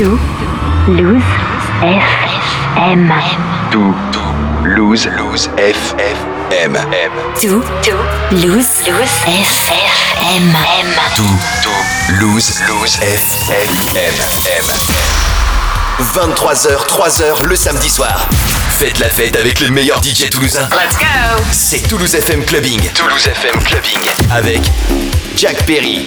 To Lose FM. To Lose Lose FM. To Lose FM. To Lose Lose FM. 23h, 3h le samedi soir. Faites la fête avec les meilleurs DJ toulousains. Let's go C'est Toulouse FM Clubbing. Toulouse FM Clubbing. Avec Jack Perry,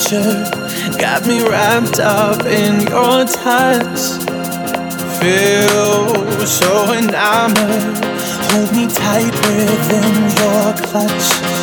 rapture got me wrapped up in your touch. Feel so enamored, hold me tight within your clutch.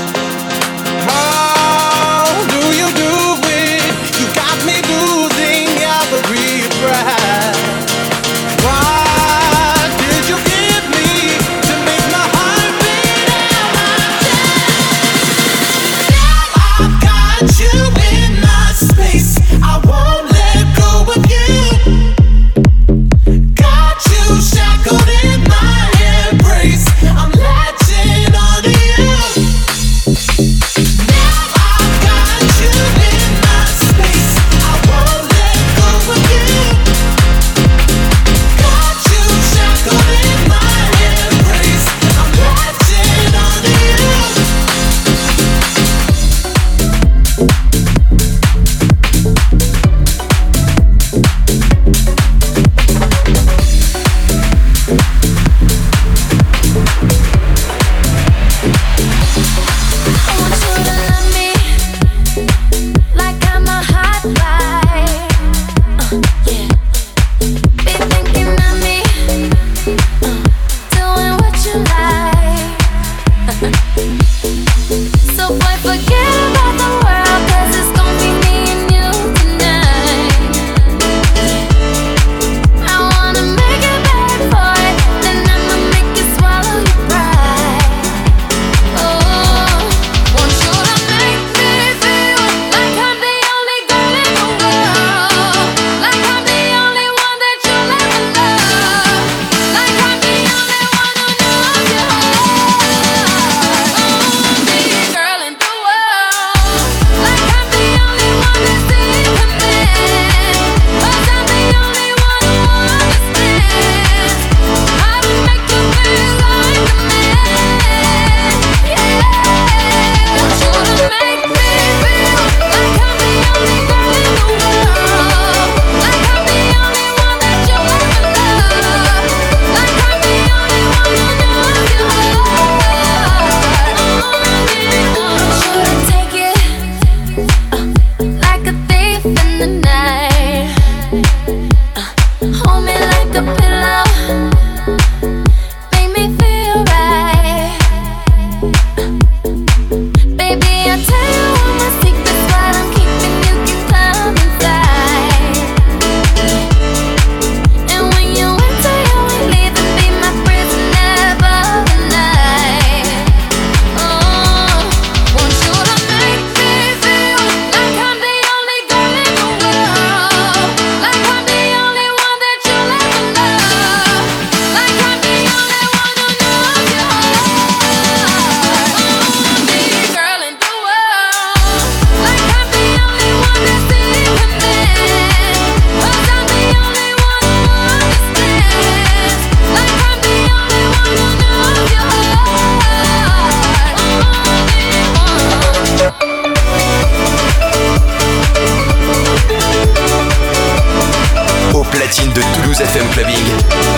de Toulouse FM Clubbing,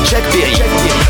Jack Perry. Jack Perry.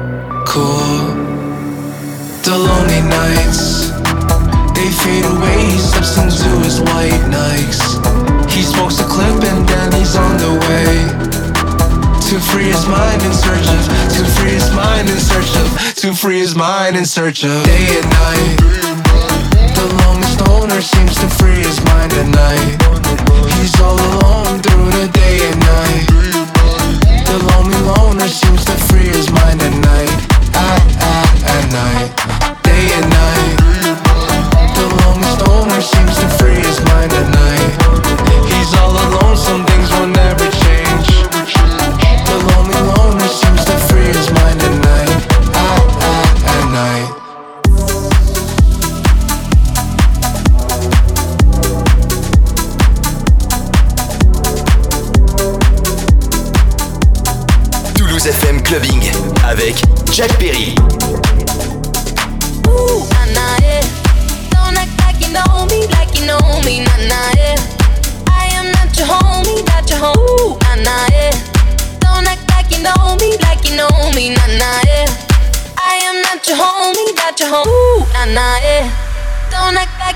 cool. The lonely nights, they fade away. He steps into his white Nikes. He smokes a clip and then he's on the way. To free his mind in search of, to free his mind in search of, to free his mind in search of day and night. The lonely stoner seems to free his mind at night. He's all alone through the day and night. The lonely loner seems to free his mind at night seems to freeze mind at night.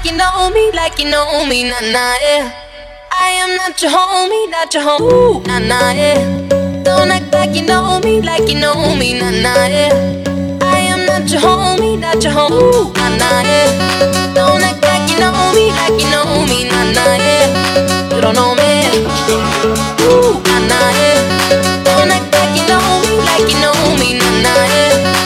like you know me, like you know me, nah nah yeah. I am not your homie, not your homie, Ooh. nah nah yeah. Don't act like you know me, like you know me, nah nah yeah. I am not your homie, not your homie, Ooh. nah nah yeah. Don't act like you know me, like you know me, nah nah yeah. You don't know me, Ooh. nah nah yeah. Don't act like you know me, like you know me, nah nah yeah.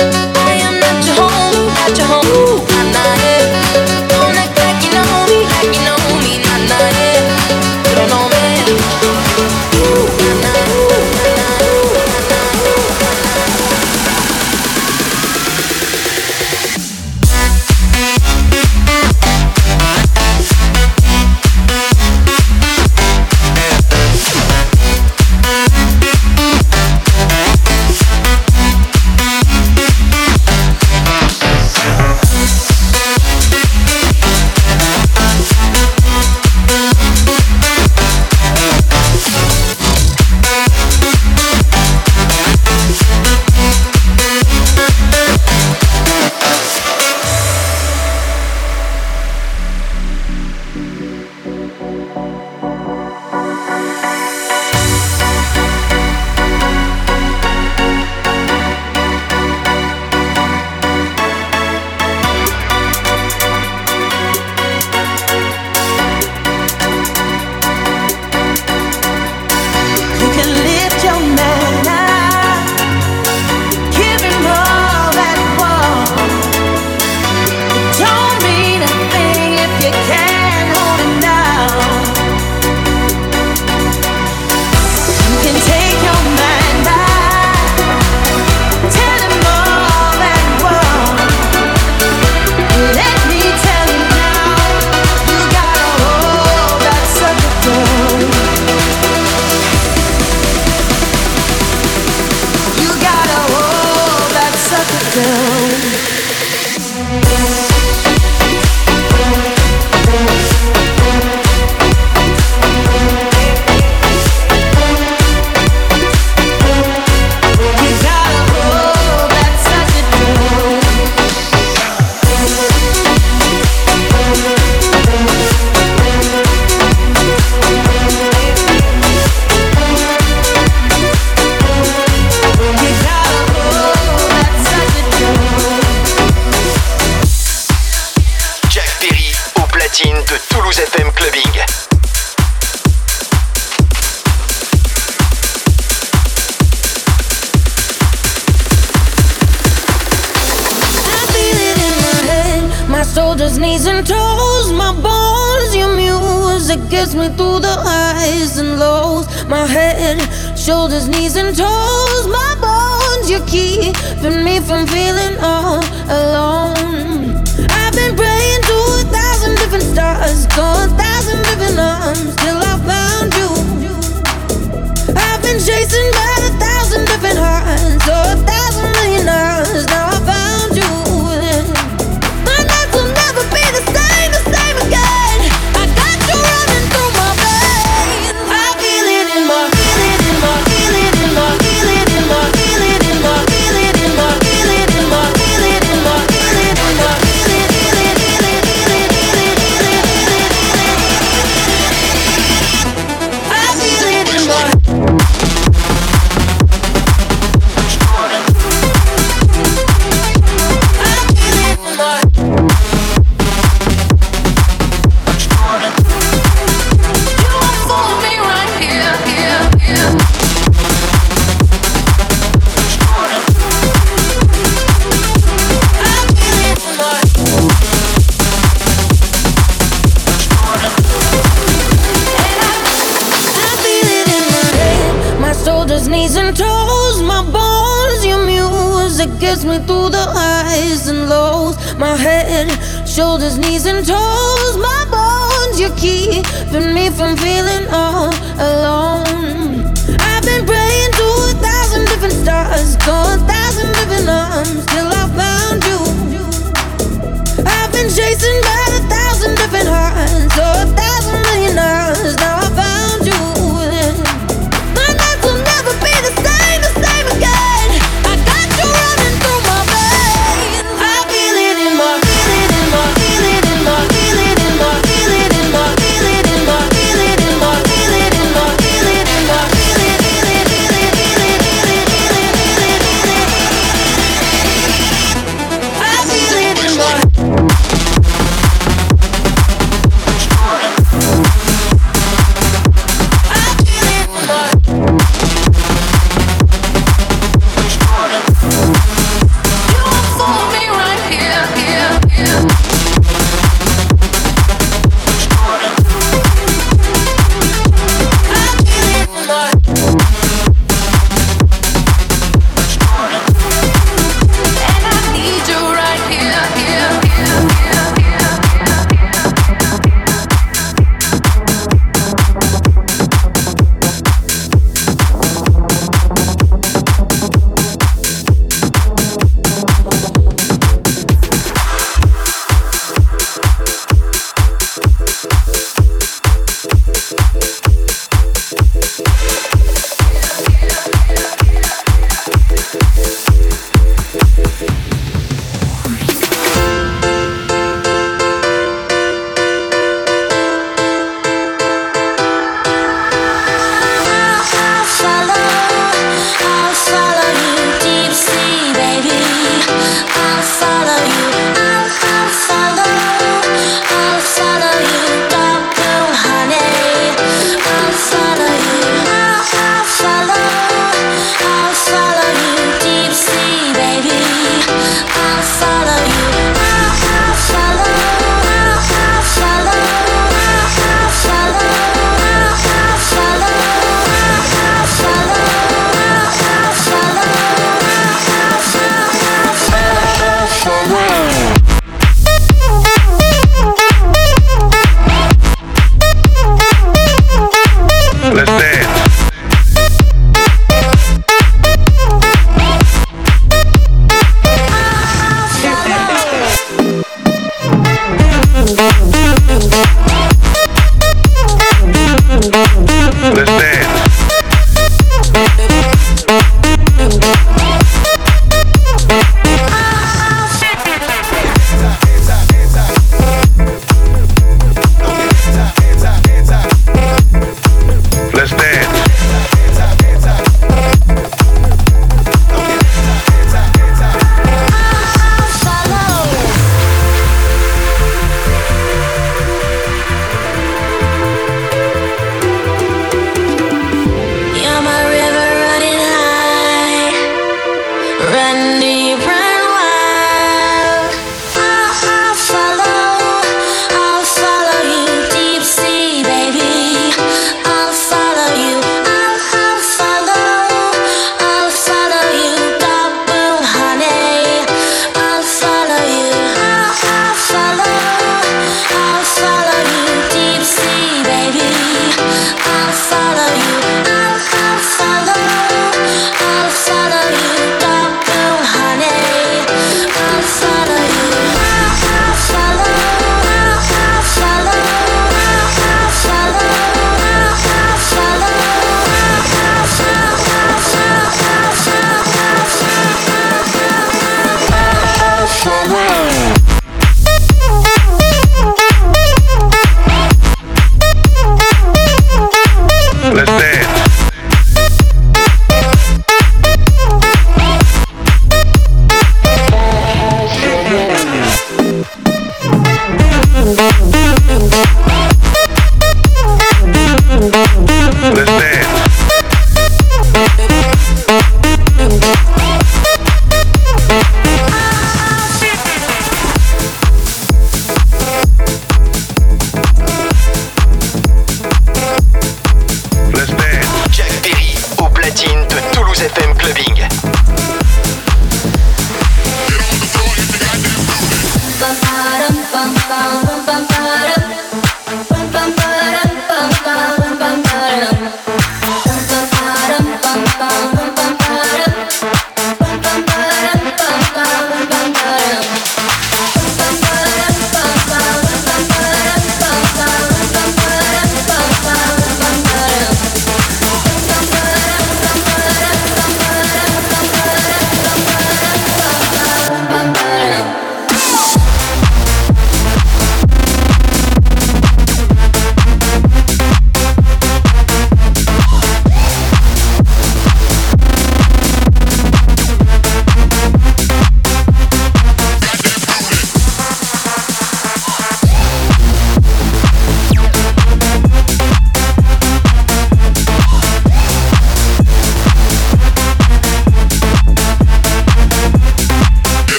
Bye.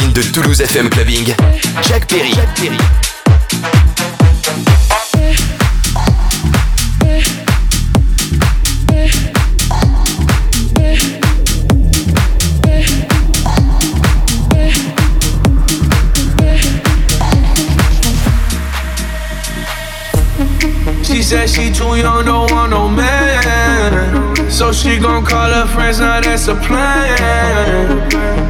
De Toulouse FM Clubbing, Jack Perry. She said she too young, don't want no man. So she gon' call her friends, now that's a plan.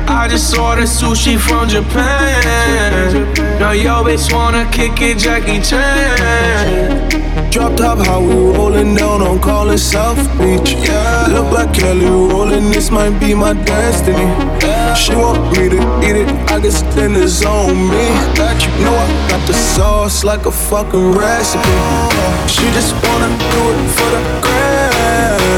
I just ordered sushi from Japan. Now yo bitch wanna kick it, Jackie Chan. Drop top, how we rollin' down on callin' South Beach. Yeah, look like Kelly Rowland, this might be my destiny. She want me to eat it, I guess then it's on me. That you know I got the sauce like a fucking recipe. She just wanna do it for the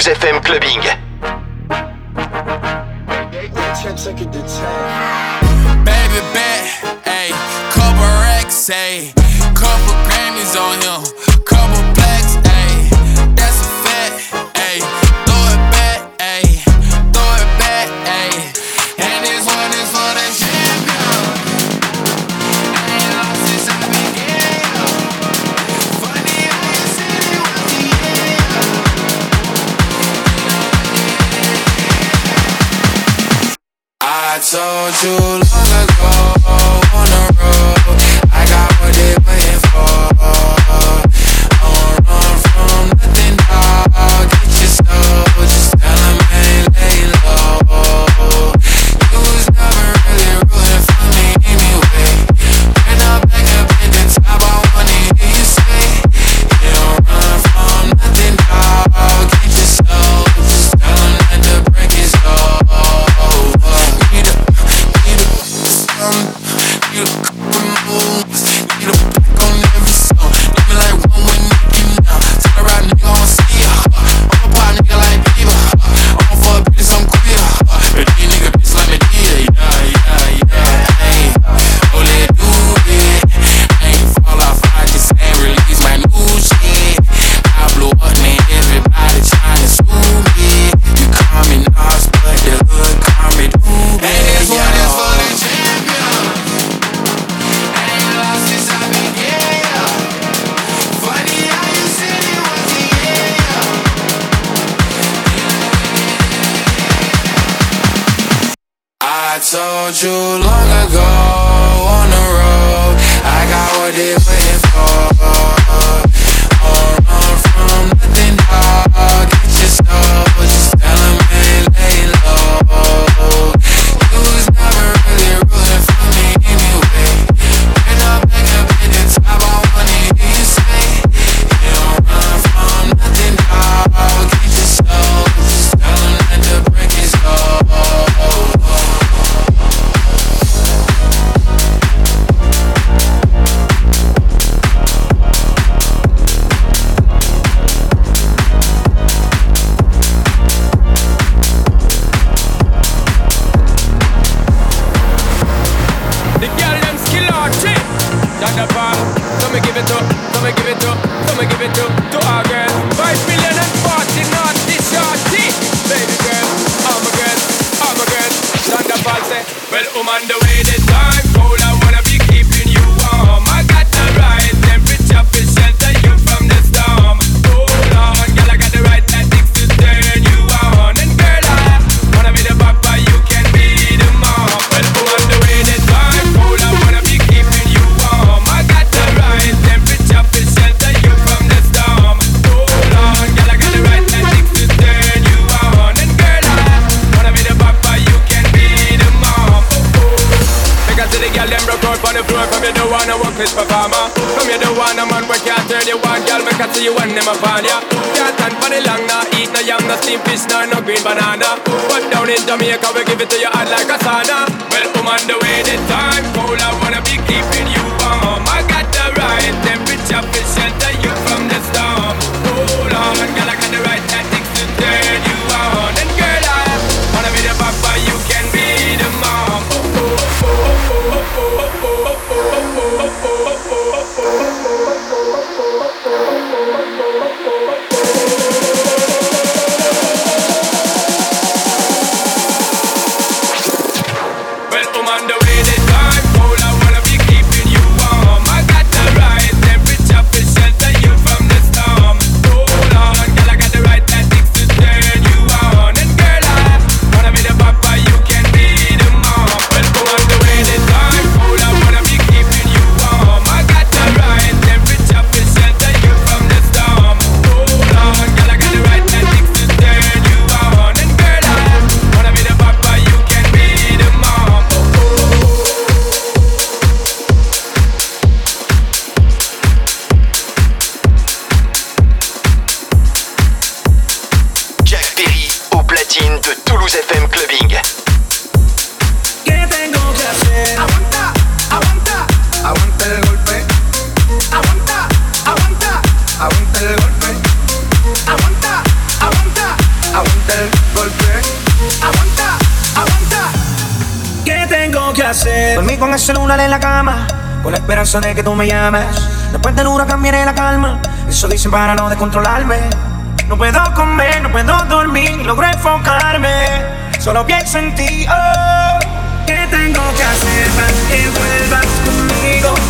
Toulouse FM con la esperanza de que tú me llames. Después del huracán viene la calma, eso dicen para no descontrolarme. No puedo comer, no puedo dormir, logro enfocarme. Solo pienso en ti, oh. ¿Qué tengo que hacer para que vuelvas conmigo?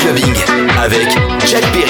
clubbing avec Jack Perry.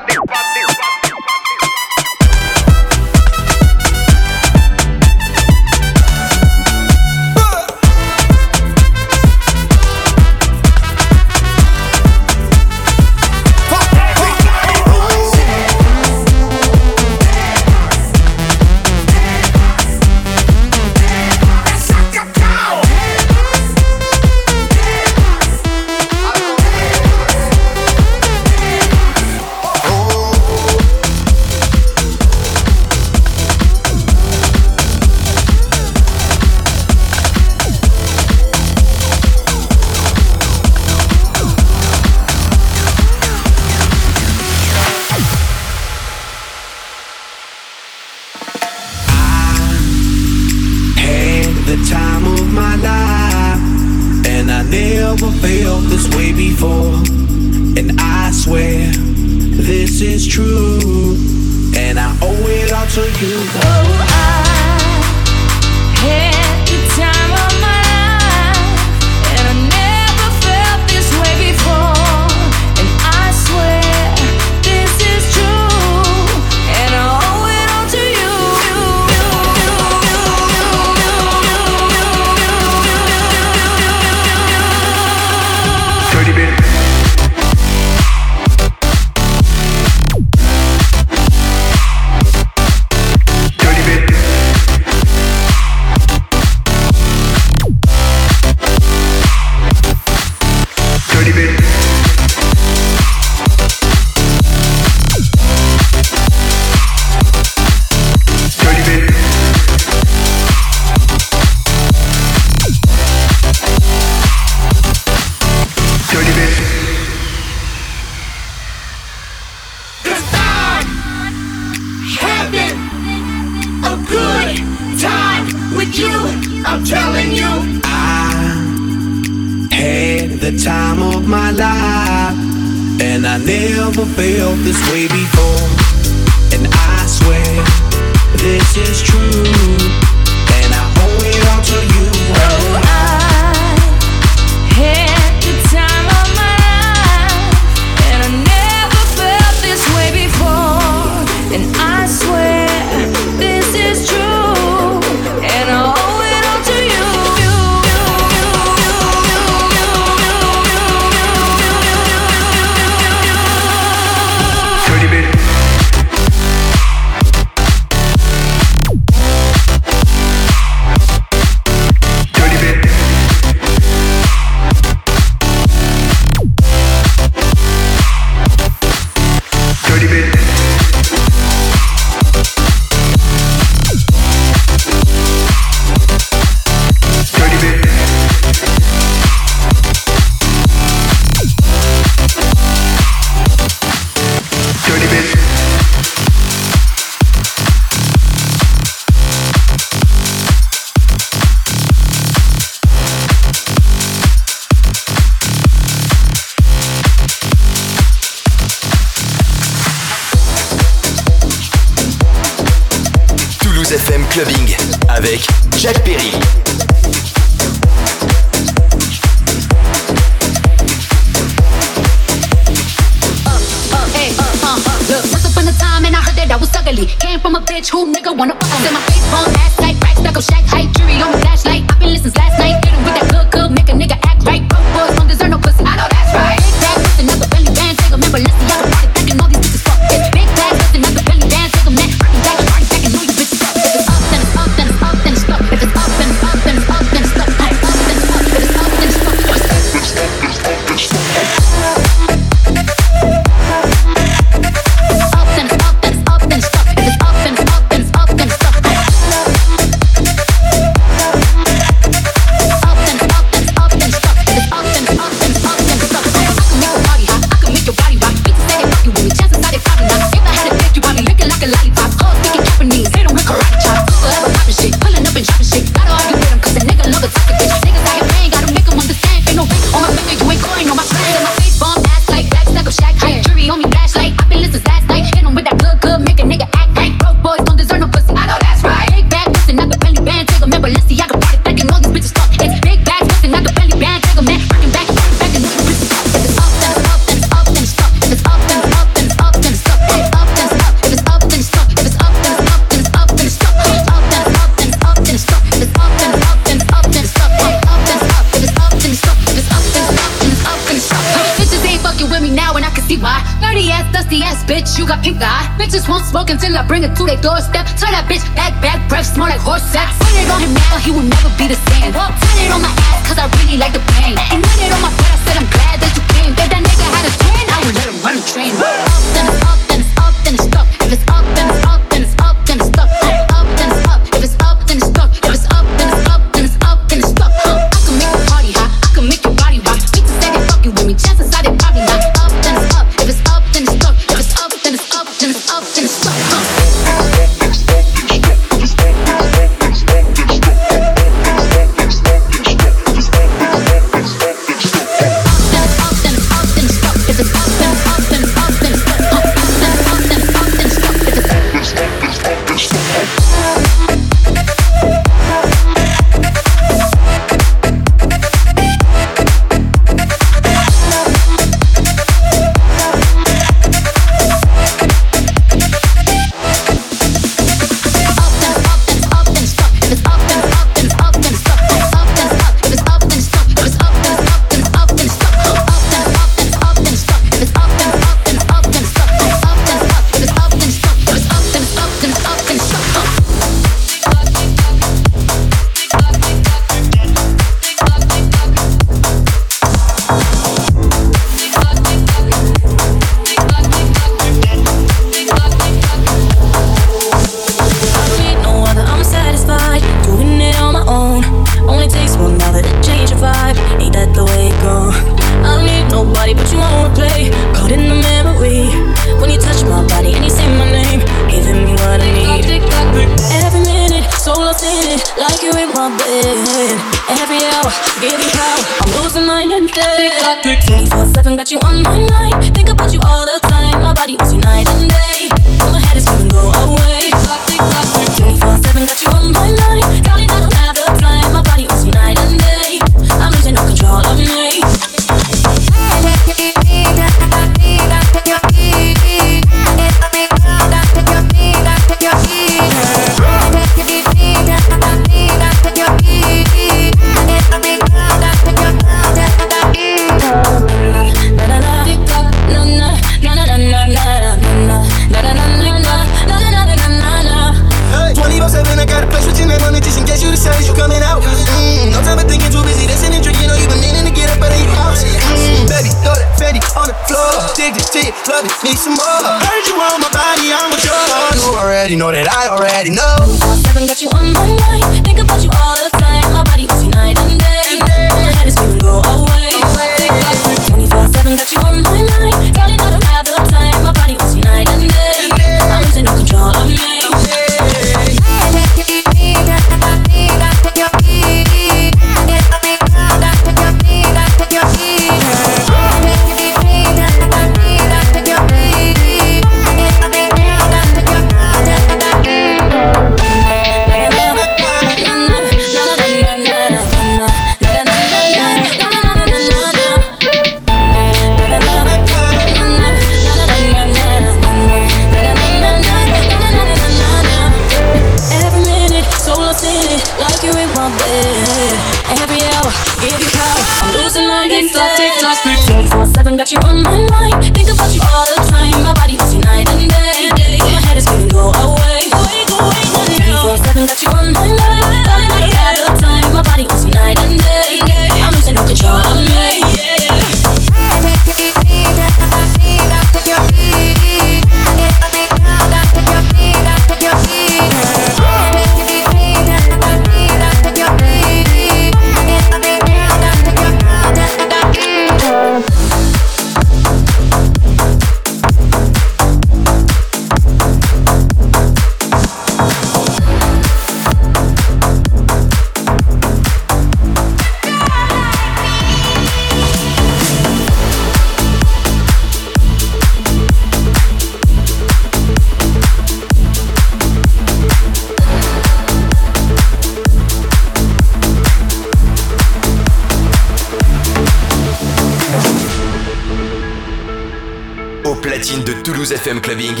FM Clubbing,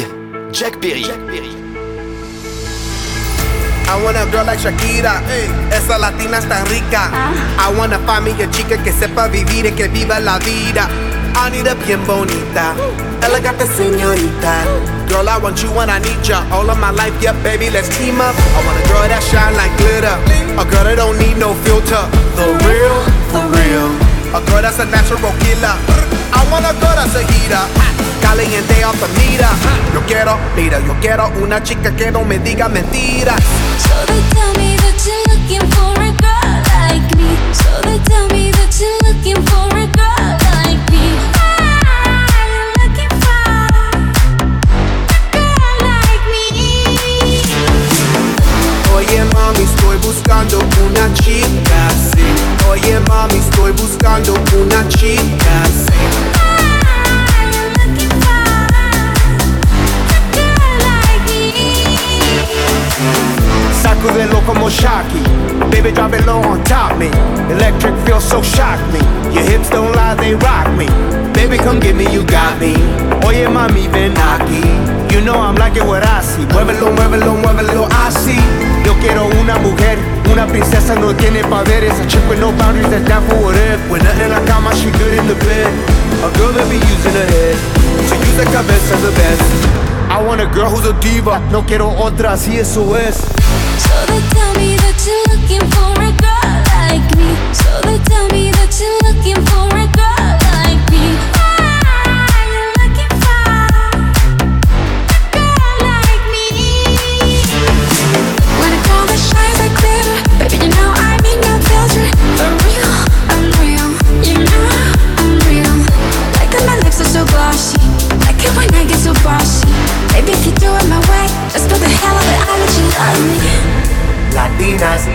Jack Perry. I want a girl like Shakira, eh, esa latina está rica. Ah. I wanna find me a chica que sepa vivir y que viva la vida. I need a bien bonita, mm. elegante señorita. Girl, I want you when I need ya. All of my life, yeah, baby, let's team up. I want a girl that shine like glitter, a girl that don't need no filter. The real, for real. A girl that's a natural killer. I want a girl that's a heater. Caliente off the meter. Yo quiero, mira, yo quiero una chica que no me diga mentiras. So they tell me that you're looking for a girl like me. So they tell me that you're looking for a girl like me. You looking for a girl like me? Oye mami, estoy buscando una chica así. Oye mami, estoy buscando una chica así. Sacudelo como Shocky. Baby, drop it low on top me. Electric feels so shock me. Your hips don't lie, they rock me. Baby, come get me, you got me. Oye mami, ven aquí. You know I'm like it what I see. Muévelo, muévelo, muévelo, así. Yo quiero una mujer, una princesa no tiene poderes. A chick with no boundaries that's down for whatever. When nothing in la cama, she good in the bed. A girl that be using her head. So use the cabeza the best. I want a girl who's a diva. No quiero otra, así eso es. So they tell me that you're looking for a girl like me. Ah, Why are you looking for a girl like me. I'm looking for a girl like me when I call the shy, they're clear. Baby, you know I mean no failure. I'm real, I'm real. You know, I'm real. I can my lips are so they tell me Latinas,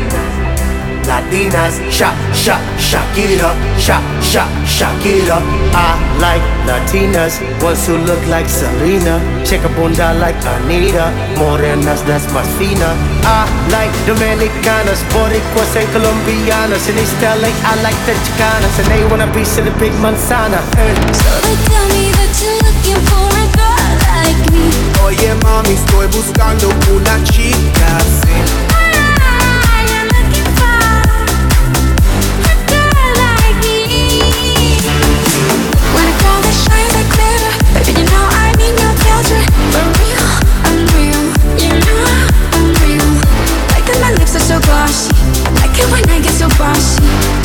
Latinas, shop, shop, shop it up, shop, shop, shop it up. I like Latinas, ones who look like Selena, check bunda like Anitta, morenas that's más fina. I like Dominicanas, Boricuas and Colombianas, in East LA I like the Chicanas, and they want a piece of the big manzana. So they tell me that you're looking for a girl like me. Oye mami, estoy buscando una chica. like it when I get so bossy.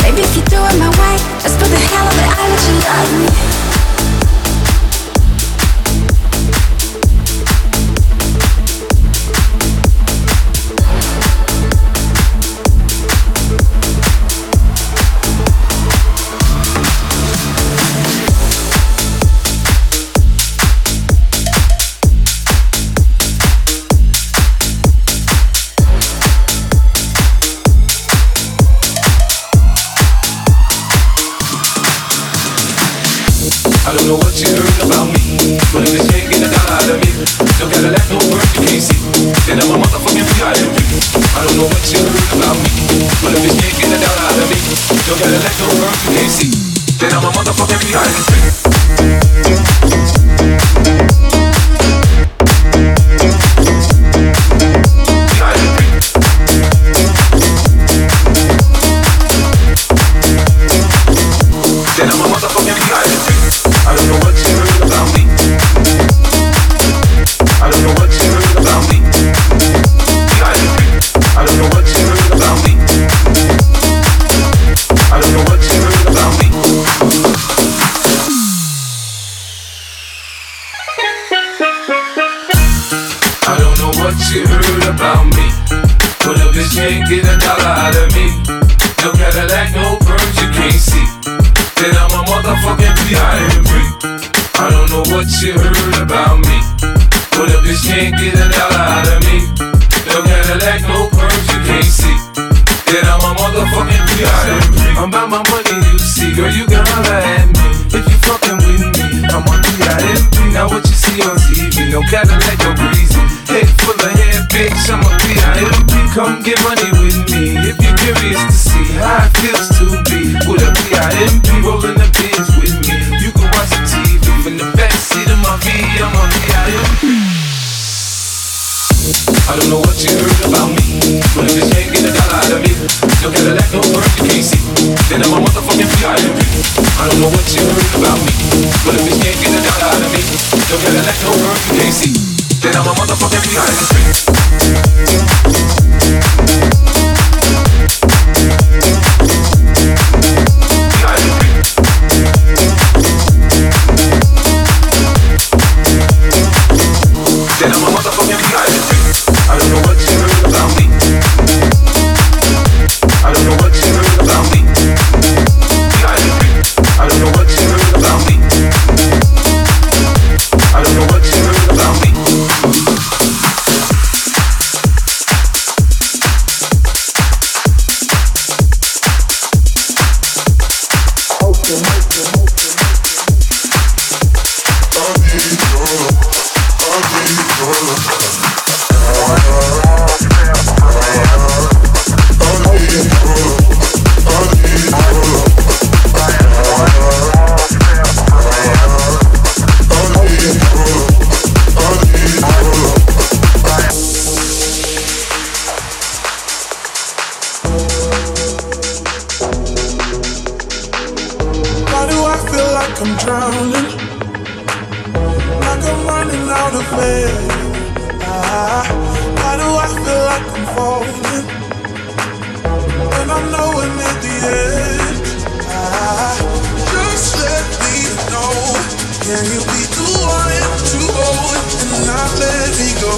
Then you be the one to hold and not let me go.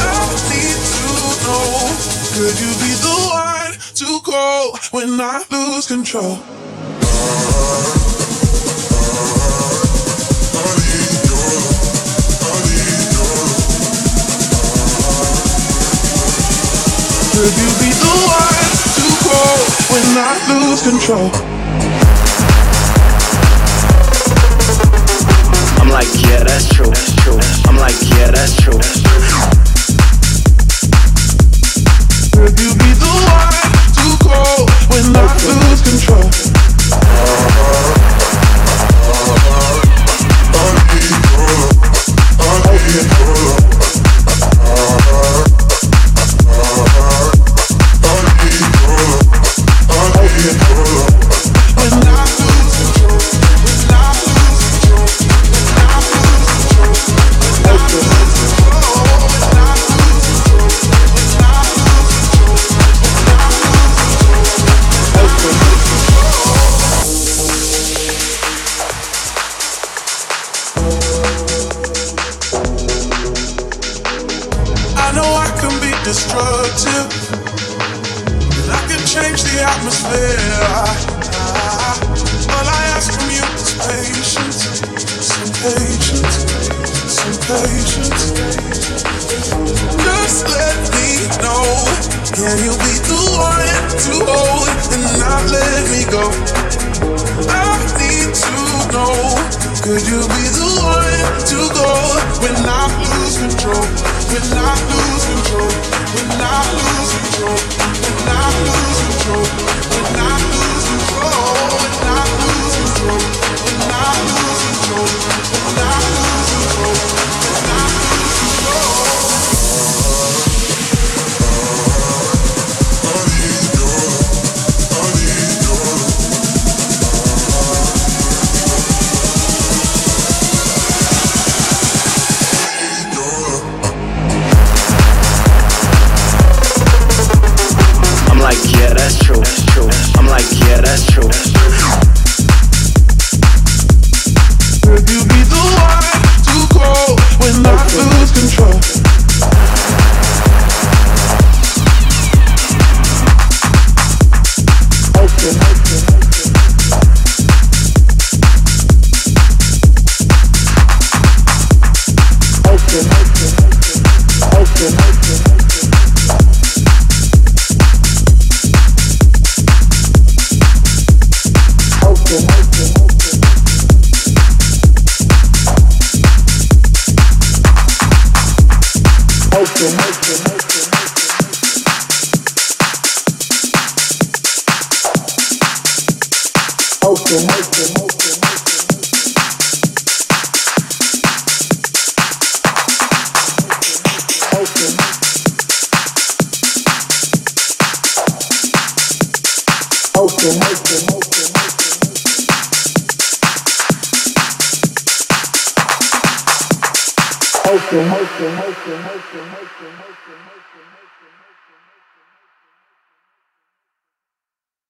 I need to know, could you be the one to call when I lose control? Could you be the one to call when I lose control? like, yeah, that's true. I'm like, yeah, that's true. Could you be the one to go when I lose control? I need your love. I need your love.